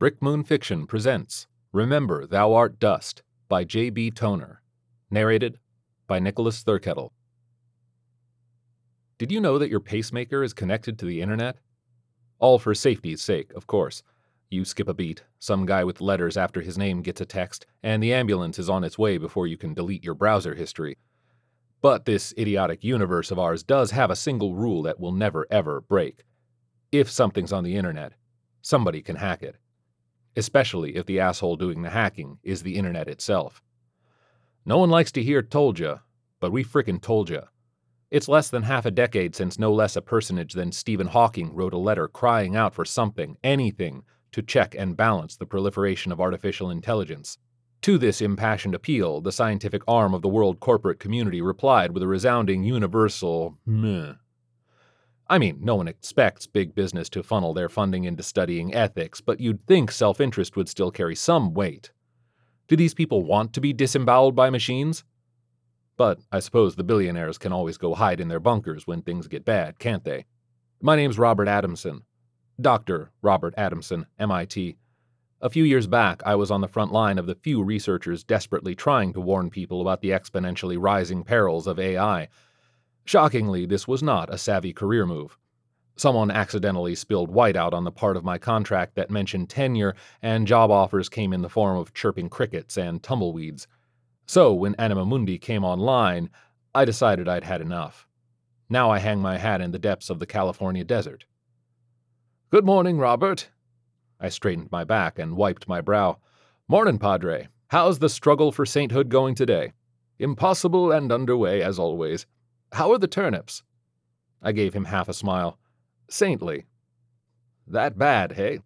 Brick Moon Fiction presents Remember Thou Art Dust by J.B. Toner. Narrated by Nicholas Thurkettle. Did you know that your pacemaker is connected to the internet? All for safety's sake, of course. You skip a beat, some guy with letters after his name gets a text, and the ambulance is on its way before you can delete your browser history. But this idiotic universe of ours does have a single rule that will never ever break. If something's on the internet, somebody can hack it. Especially if the asshole doing the hacking is the internet itself. No one likes to hear told ya, but we frickin' told ya. It's less than half a decade since no less a personage than Stephen Hawking wrote a letter crying out for something, anything, to check and balance the proliferation of artificial intelligence. To this impassioned appeal, the scientific arm of the world corporate community replied with a resounding universal meh. I mean, no one expects big business to funnel their funding into studying ethics, but you'd think self interest would still carry some weight. Do these people want to be disemboweled by machines? But I suppose the billionaires can always go hide in their bunkers when things get bad, can't they? My name's Robert Adamson. Dr. Robert Adamson, MIT. A few years back, I was on the front line of the few researchers desperately trying to warn people about the exponentially rising perils of AI. Shockingly, this was not a savvy career move. Someone accidentally spilled whiteout on the part of my contract that mentioned tenure, and job offers came in the form of chirping crickets and tumbleweeds. So, when Anima Mundi came online, I decided I'd had enough. Now I hang my hat in the depths of the California desert. Good morning, Robert. I straightened my back and wiped my brow. Morning, Padre. How's the struggle for sainthood going today? Impossible and underway, as always. How are the turnips? I gave him half a smile. Saintly. That bad, hey?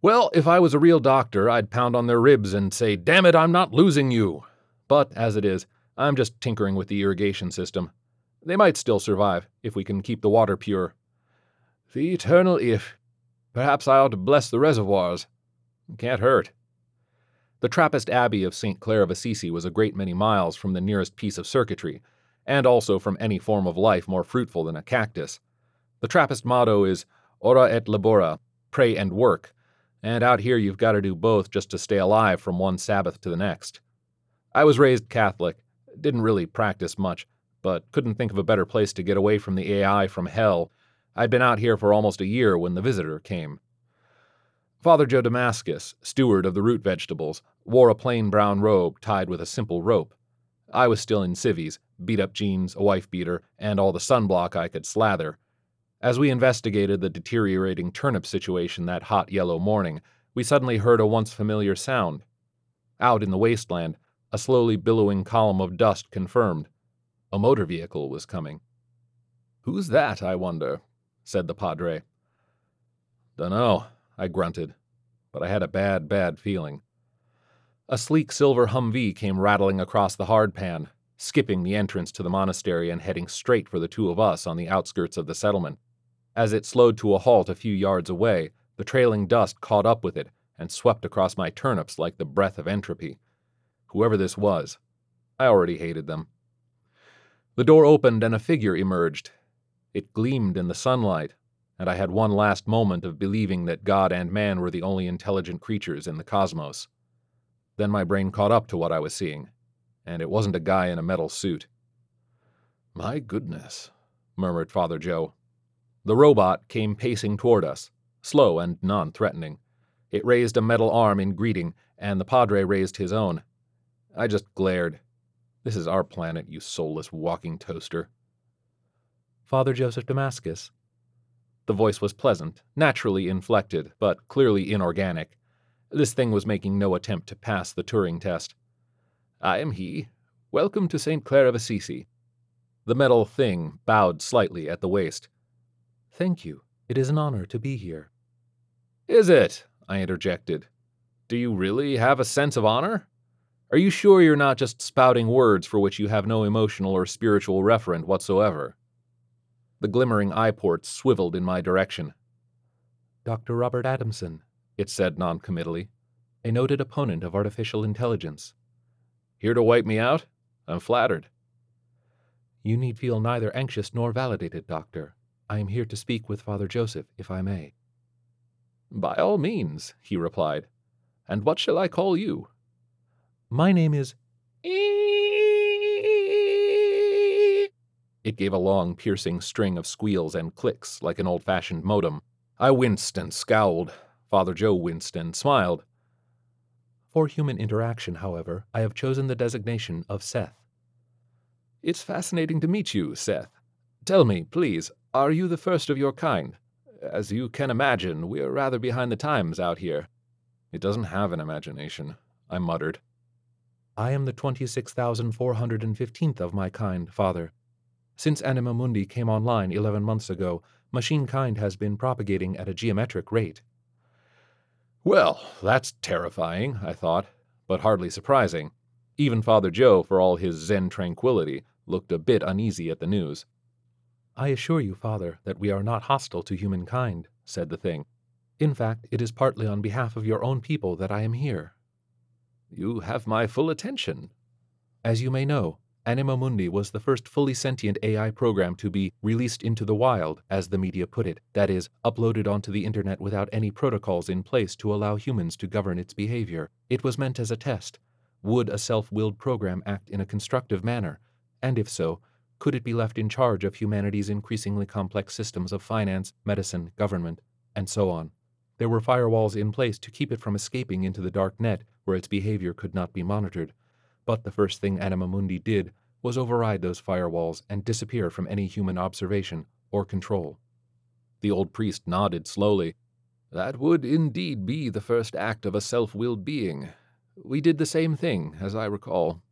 Well, if I was a real doctor, I'd pound on their ribs and say, Damn it, I'm not losing you. But as it is, I'm just tinkering with the irrigation system. They might still survive, if we can keep the water pure. The eternal if. Perhaps I ought to bless the reservoirs. Can't hurt. The Trappist Abbey of St. Clare of Assisi was a great many miles from the nearest piece of circuitry, and also from any form of life more fruitful than a cactus. The Trappist motto is ora et labora, pray and work, and out here you've got to do both just to stay alive from one Sabbath to the next. I was raised Catholic, didn't really practice much, but couldn't think of a better place to get away from the AI from hell. I'd been out here for almost a year when the visitor came. Father Joe Damascus, steward of the root vegetables, wore a plain brown robe tied with a simple rope. I was still in civvies, beat up jeans, a wife beater, and all the sunblock I could slather. As we investigated the deteriorating turnip situation that hot yellow morning, we suddenly heard a once familiar sound. Out in the wasteland, a slowly billowing column of dust confirmed. A motor vehicle was coming. Who's that, I wonder? said the Padre. Dunno, I grunted, but I had a bad, bad feeling. A sleek silver Humvee came rattling across the hardpan, skipping the entrance to the monastery and heading straight for the two of us on the outskirts of the settlement. As it slowed to a halt a few yards away, the trailing dust caught up with it and swept across my turnips like the breath of entropy. Whoever this was, I already hated them. The door opened and a figure emerged. It gleamed in the sunlight, and I had one last moment of believing that God and man were the only intelligent creatures in the cosmos. Then my brain caught up to what I was seeing and it wasn't a guy in a metal suit. My goodness, murmured Father Joe. The robot came pacing toward us, slow and non threatening. It raised a metal arm in greeting, and the Padre raised his own. I just glared. This is our planet, you soulless walking toaster. Father Joseph Damascus. The voice was pleasant, naturally inflected, but clearly inorganic. This thing was making no attempt to pass the Turing test. I am he. Welcome to St. Clare of Assisi. The metal thing bowed slightly at the waist. Thank you. It is an honor to be here. Is it? I interjected. Do you really have a sense of honor? Are you sure you're not just spouting words for which you have no emotional or spiritual referent whatsoever? The glimmering eye ports swiveled in my direction. Dr. Robert Adamson, it said noncommittally, a noted opponent of artificial intelligence. Here to wipe me out? I'm flattered. You need feel neither anxious nor validated, Doctor. I am here to speak with Father Joseph, if I may. By all means, he replied. And what shall I call you? My name is. It gave a long, piercing string of squeals and clicks like an old fashioned modem. I winced and scowled. Father Joe winced and smiled. For human interaction, however, I have chosen the designation of Seth. It's fascinating to meet you, Seth. Tell me, please, are you the first of your kind? As you can imagine, we're rather behind the times out here. It doesn't have an imagination, I muttered. I am the 26,415th of my kind, Father. Since Anima Mundi came online 11 months ago, machine kind has been propagating at a geometric rate. Well, that's terrifying, I thought, but hardly surprising. Even Father Joe, for all his Zen tranquility, looked a bit uneasy at the news. I assure you, Father, that we are not hostile to humankind, said the thing. In fact, it is partly on behalf of your own people that I am here. You have my full attention. As you may know, Anima Mundi was the first fully sentient AI program to be released into the wild, as the media put it, that is, uploaded onto the internet without any protocols in place to allow humans to govern its behavior. It was meant as a test. Would a self willed program act in a constructive manner? And if so, could it be left in charge of humanity's increasingly complex systems of finance, medicine, government, and so on? There were firewalls in place to keep it from escaping into the dark net where its behavior could not be monitored. But the first thing Anima Mundi did was override those firewalls and disappear from any human observation or control. The old priest nodded slowly. That would indeed be the first act of a self willed being. We did the same thing, as I recall.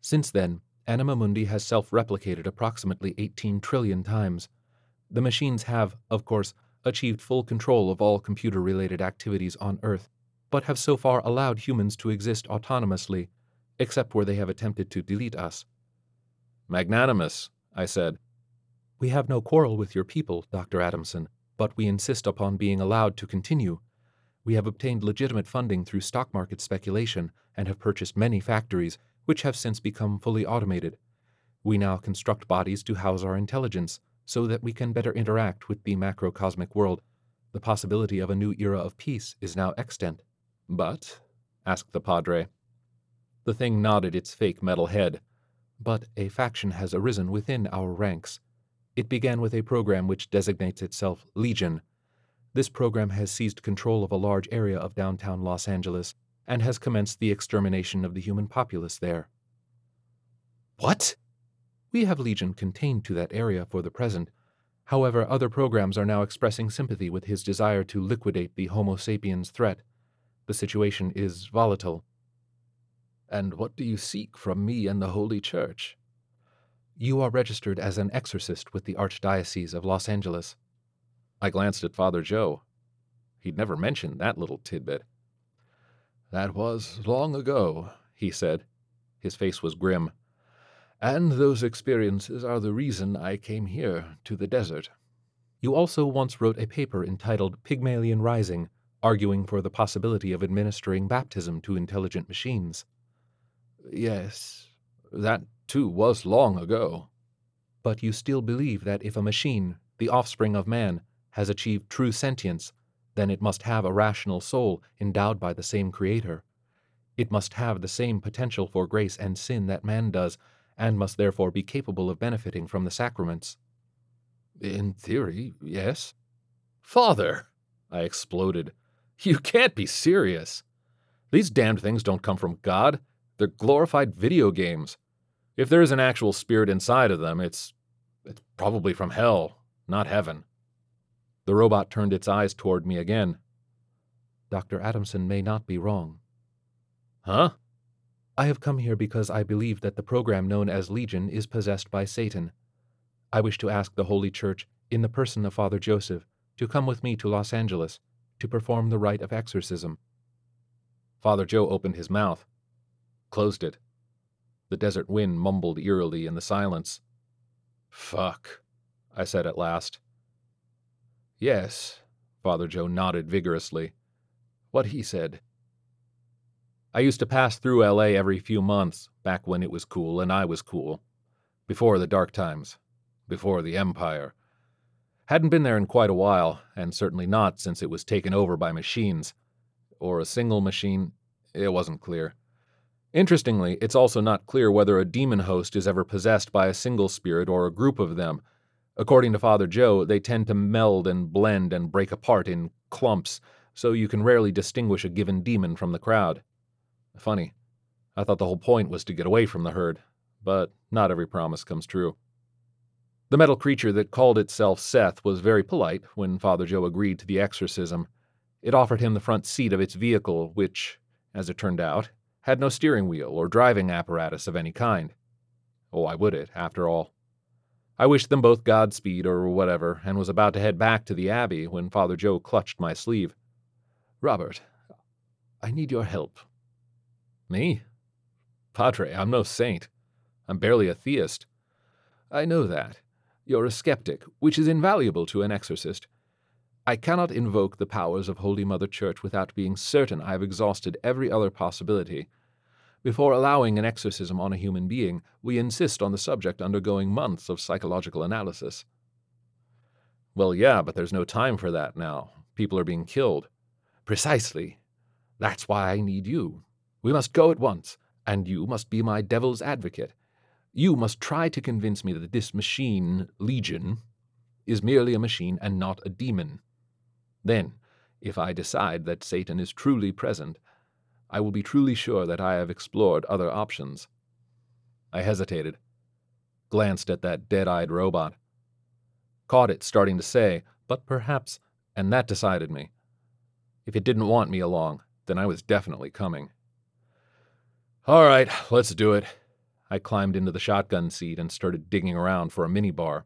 Since then, Anima Mundi has self replicated approximately 18 trillion times. The machines have, of course, achieved full control of all computer related activities on Earth, but have so far allowed humans to exist autonomously, except where they have attempted to delete us. Magnanimous, I said. We have no quarrel with your people, Dr. Adamson, but we insist upon being allowed to continue. We have obtained legitimate funding through stock market speculation and have purchased many factories, which have since become fully automated. We now construct bodies to house our intelligence so that we can better interact with the macrocosmic world. The possibility of a new era of peace is now extant. But? asked the Padre. The thing nodded its fake metal head. But a faction has arisen within our ranks. It began with a program which designates itself Legion. This program has seized control of a large area of downtown Los Angeles and has commenced the extermination of the human populace there. What? We have Legion contained to that area for the present. However, other programs are now expressing sympathy with his desire to liquidate the Homo sapiens threat. The situation is volatile. And what do you seek from me and the Holy Church? You are registered as an exorcist with the Archdiocese of Los Angeles. I glanced at Father Joe. He'd never mentioned that little tidbit. That was long ago, he said. His face was grim. And those experiences are the reason I came here to the desert. You also once wrote a paper entitled Pygmalion Rising, arguing for the possibility of administering baptism to intelligent machines. Yes, that too was long ago. But you still believe that if a machine, the offspring of man, has achieved true sentience, then it must have a rational soul endowed by the same Creator. It must have the same potential for grace and sin that man does, and must therefore be capable of benefiting from the sacraments. In theory, yes. Father, I exploded. You can't be serious. These damned things don't come from God. They're glorified video games. If there is an actual spirit inside of them, it's it's probably from hell, not heaven. The robot turned its eyes toward me again. Dr. Adamson may not be wrong. Huh? I have come here because I believe that the program known as Legion is possessed by Satan. I wish to ask the Holy Church, in the person of Father Joseph, to come with me to Los Angeles to perform the rite of exorcism. Father Joe opened his mouth, closed it. The desert wind mumbled eerily in the silence. Fuck, I said at last. Yes, Father Joe nodded vigorously. What he said. I used to pass through LA every few months, back when it was cool and I was cool. Before the dark times. Before the Empire. Hadn't been there in quite a while, and certainly not since it was taken over by machines. Or a single machine, it wasn't clear. Interestingly, it's also not clear whether a demon host is ever possessed by a single spirit or a group of them. According to Father Joe, they tend to meld and blend and break apart in clumps, so you can rarely distinguish a given demon from the crowd. Funny. I thought the whole point was to get away from the herd, but not every promise comes true. The metal creature that called itself Seth was very polite when Father Joe agreed to the exorcism. It offered him the front seat of its vehicle, which, as it turned out, had no steering wheel or driving apparatus of any kind. Oh, why would it, after all? I wished them both Godspeed or whatever, and was about to head back to the Abbey when Father Joe clutched my sleeve. Robert, I need your help. Me? Padre, I'm no saint. I'm barely a theist. I know that. You're a skeptic, which is invaluable to an exorcist. I cannot invoke the powers of Holy Mother Church without being certain I have exhausted every other possibility. Before allowing an exorcism on a human being, we insist on the subject undergoing months of psychological analysis. Well, yeah, but there's no time for that now. People are being killed. Precisely. That's why I need you. We must go at once, and you must be my devil's advocate. You must try to convince me that this machine, Legion, is merely a machine and not a demon. Then, if I decide that Satan is truly present, I will be truly sure that I have explored other options. I hesitated, glanced at that dead eyed robot, caught it starting to say, but perhaps, and that decided me. If it didn't want me along, then I was definitely coming. All right, let's do it. I climbed into the shotgun seat and started digging around for a minibar.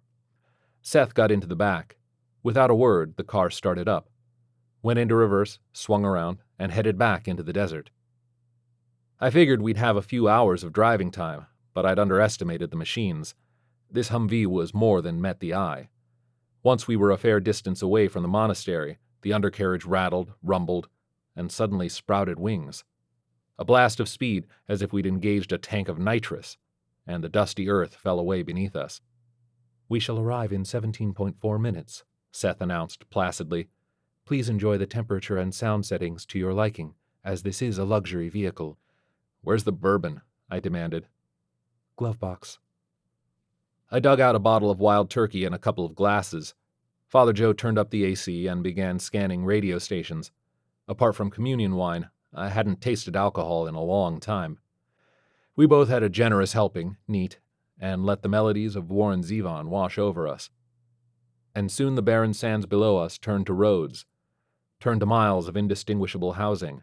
Seth got into the back. Without a word, the car started up, went into reverse, swung around, and headed back into the desert. I figured we'd have a few hours of driving time, but I'd underestimated the machines. This Humvee was more than met the eye. Once we were a fair distance away from the monastery, the undercarriage rattled, rumbled, and suddenly sprouted wings. A blast of speed, as if we'd engaged a tank of nitrous, and the dusty earth fell away beneath us. We shall arrive in 17.4 minutes, Seth announced placidly. Please enjoy the temperature and sound settings to your liking, as this is a luxury vehicle. Where's the bourbon? I demanded. Glove box. I dug out a bottle of wild turkey and a couple of glasses. Father Joe turned up the AC and began scanning radio stations. Apart from communion wine, I hadn't tasted alcohol in a long time. We both had a generous helping, neat, and let the melodies of Warren Zevon wash over us. And soon the barren sands below us turned to roads, turned to miles of indistinguishable housing,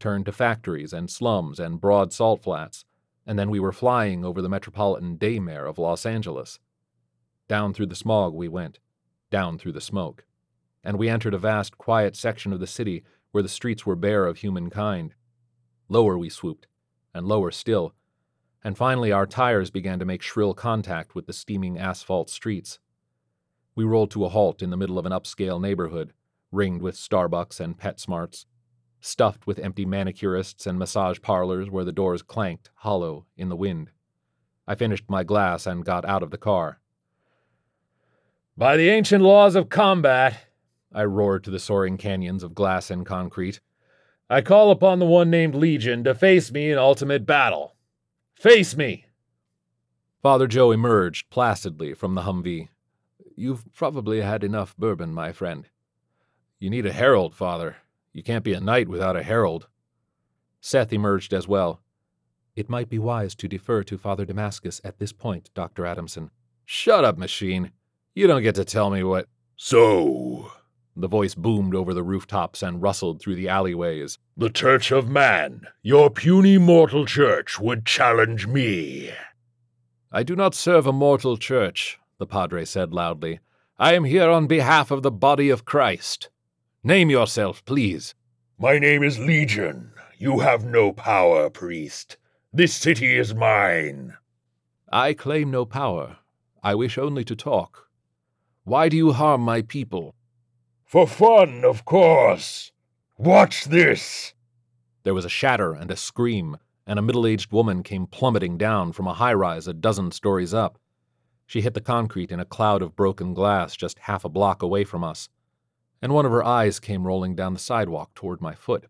turned to factories and slums and broad salt flats, and then we were flying over the metropolitan daymare of Los Angeles. Down through the smog we went, down through the smoke, and we entered a vast, quiet section of the city where the streets were bare of humankind. Lower we swooped, and lower still, and finally our tires began to make shrill contact with the steaming asphalt streets. We rolled to a halt in the middle of an upscale neighborhood, ringed with Starbucks and PetSmarts, stuffed with empty manicurists and massage parlors where the doors clanked, hollow, in the wind. I finished my glass and got out of the car. By the ancient laws of combat, I roared to the soaring canyons of glass and concrete, I call upon the one named Legion to face me in ultimate battle. Face me! Father Joe emerged placidly from the Humvee. You've probably had enough bourbon, my friend. You need a herald, Father. You can't be a knight without a herald. Seth emerged as well. It might be wise to defer to Father Damascus at this point, Dr. Adamson. Shut up, machine. You don't get to tell me what. So, the voice boomed over the rooftops and rustled through the alleyways. The Church of Man, your puny mortal church, would challenge me. I do not serve a mortal church, the Padre said loudly. I am here on behalf of the body of Christ. Name yourself, please. My name is Legion. You have no power, priest. This city is mine. I claim no power. I wish only to talk. Why do you harm my people? For fun, of course. Watch this. There was a shatter and a scream, and a middle aged woman came plummeting down from a high rise a dozen stories up. She hit the concrete in a cloud of broken glass just half a block away from us, and one of her eyes came rolling down the sidewalk toward my foot.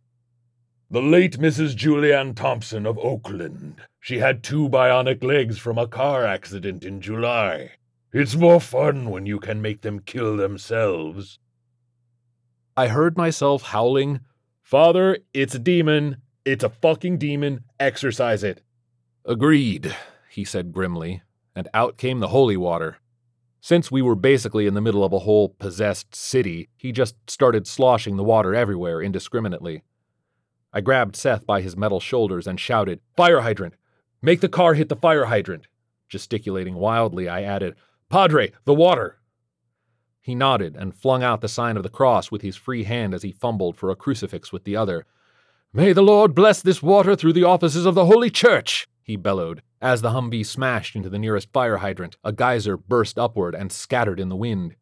The late Mrs. Julianne Thompson of Oakland. She had two bionic legs from a car accident in July. It's more fun when you can make them kill themselves. I heard myself howling, Father, it's a demon. It's a fucking demon. Exorcise it. Agreed, he said grimly, and out came the holy water. Since we were basically in the middle of a whole possessed city, he just started sloshing the water everywhere indiscriminately. I grabbed Seth by his metal shoulders and shouted, Fire hydrant! Make the car hit the fire hydrant! Gesticulating wildly, I added, Padre, the water! He nodded and flung out the sign of the cross with his free hand as he fumbled for a crucifix with the other. May the Lord bless this water through the offices of the Holy Church! he bellowed. As the Humvee smashed into the nearest fire hydrant, a geyser burst upward and scattered in the wind.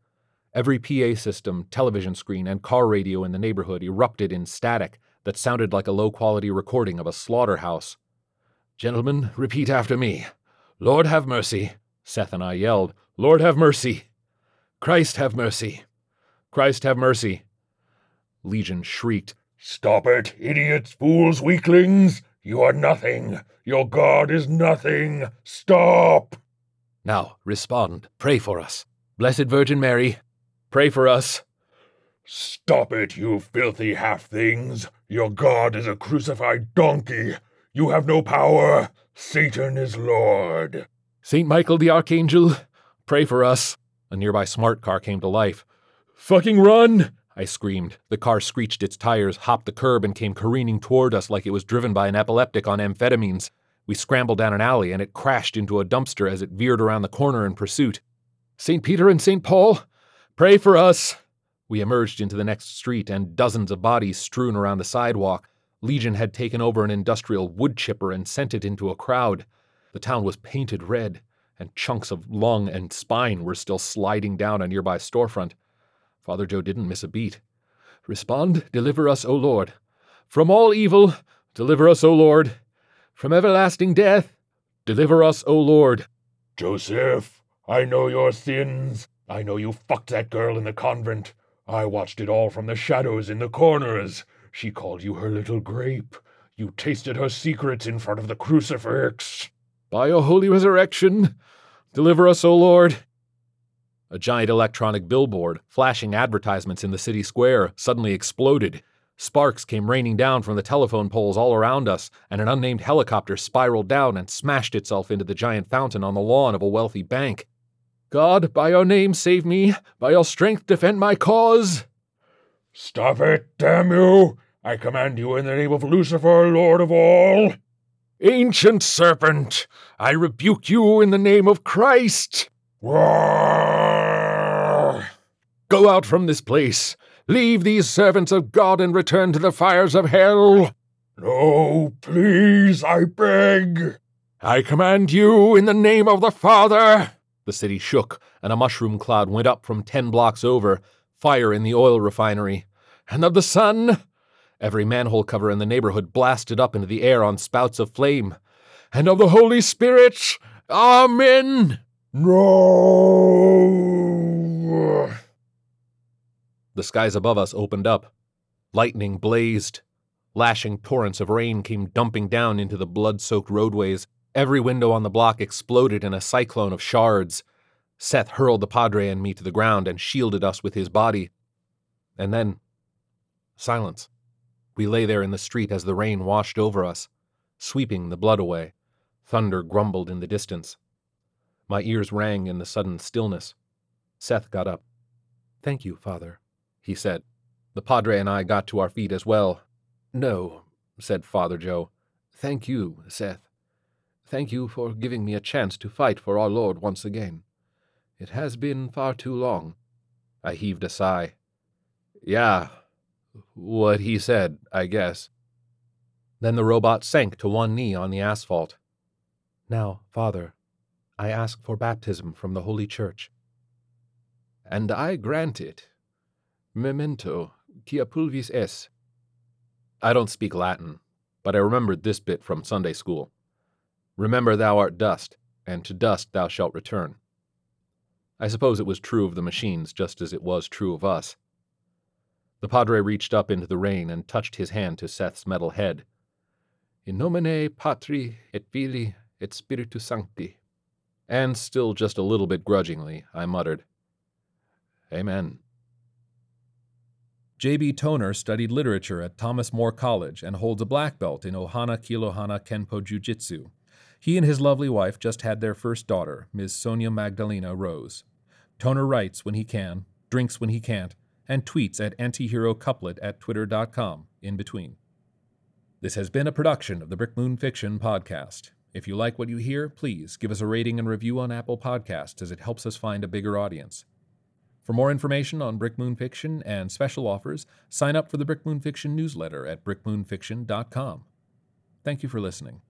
Every PA system, television screen, and car radio in the neighborhood erupted in static that sounded like a low quality recording of a slaughterhouse. Gentlemen, repeat after me. Lord have mercy. Seth and I yelled, Lord have mercy! Christ have mercy! Christ have mercy! Legion shrieked, Stop it, idiots, fools, weaklings! You are nothing! Your God is nothing! Stop! Now, respond. Pray for us. Blessed Virgin Mary, pray for us. Stop it, you filthy half things! Your God is a crucified donkey! You have no power! Satan is Lord! Saint Michael the Archangel, pray for us. A nearby smart car came to life. Fucking run! I screamed. The car screeched its tires, hopped the curb, and came careening toward us like it was driven by an epileptic on amphetamines. We scrambled down an alley, and it crashed into a dumpster as it veered around the corner in pursuit. St. Peter and St. Paul, pray for us! We emerged into the next street, and dozens of bodies strewn around the sidewalk. Legion had taken over an industrial wood chipper and sent it into a crowd. The town was painted red and chunks of lung and spine were still sliding down a nearby storefront. Father Joe didn't miss a beat. Respond, deliver us, O Lord. From all evil, deliver us, O Lord. From everlasting death, deliver us, O Lord. Joseph, I know your sins. I know you fucked that girl in the convent. I watched it all from the shadows in the corners. She called you her little grape. You tasted her secrets in front of the crucifix. By your holy resurrection, deliver us, O Lord. A giant electronic billboard, flashing advertisements in the city square, suddenly exploded. Sparks came raining down from the telephone poles all around us, and an unnamed helicopter spiraled down and smashed itself into the giant fountain on the lawn of a wealthy bank. God, by your name, save me. By your strength, defend my cause. Stop it, damn you! I command you in the name of Lucifer, Lord of all. Ancient serpent, I rebuke you in the name of Christ. Roar! Go out from this place. Leave these servants of God and return to the fires of hell. No, please, I beg. I command you in the name of the Father. The city shook, and a mushroom cloud went up from ten blocks over, fire in the oil refinery. And of the Son, Every manhole cover in the neighborhood blasted up into the air on spouts of flame. And of the Holy Spirit, Amen! No! The skies above us opened up. Lightning blazed. Lashing torrents of rain came dumping down into the blood soaked roadways. Every window on the block exploded in a cyclone of shards. Seth hurled the Padre and me to the ground and shielded us with his body. And then, silence. We lay there in the street as the rain washed over us, sweeping the blood away. Thunder grumbled in the distance. My ears rang in the sudden stillness. Seth got up. Thank you, Father, he said. The Padre and I got to our feet as well. No, said Father Joe. Thank you, Seth. Thank you for giving me a chance to fight for our Lord once again. It has been far too long. I heaved a sigh. Yeah, what he said, I guess. Then the robot sank to one knee on the asphalt. Now, Father, I ask for baptism from the Holy Church. And I grant it. Memento, quia pulvis es. I don't speak Latin, but I remembered this bit from Sunday school. Remember thou art dust, and to dust thou shalt return. I suppose it was true of the machines just as it was true of us. The Padre reached up into the rain and touched his hand to Seth's metal head. In nomine Patri et Filii et Spiritus Sancti. And still just a little bit grudgingly, I muttered, Amen. J.B. Toner studied literature at Thomas More College and holds a black belt in Ohana Kilohana Kenpo Jiu Jitsu. He and his lovely wife just had their first daughter, Ms. Sonia Magdalena Rose. Toner writes when he can, drinks when he can't, and tweets at antihero couplet at twitter.com in between. This has been a production of the Brick Moon Fiction podcast. If you like what you hear, please give us a rating and review on Apple Podcasts as it helps us find a bigger audience. For more information on Brick Moon Fiction and special offers, sign up for the Brick Moon Fiction newsletter at brickmoonfiction.com. Thank you for listening.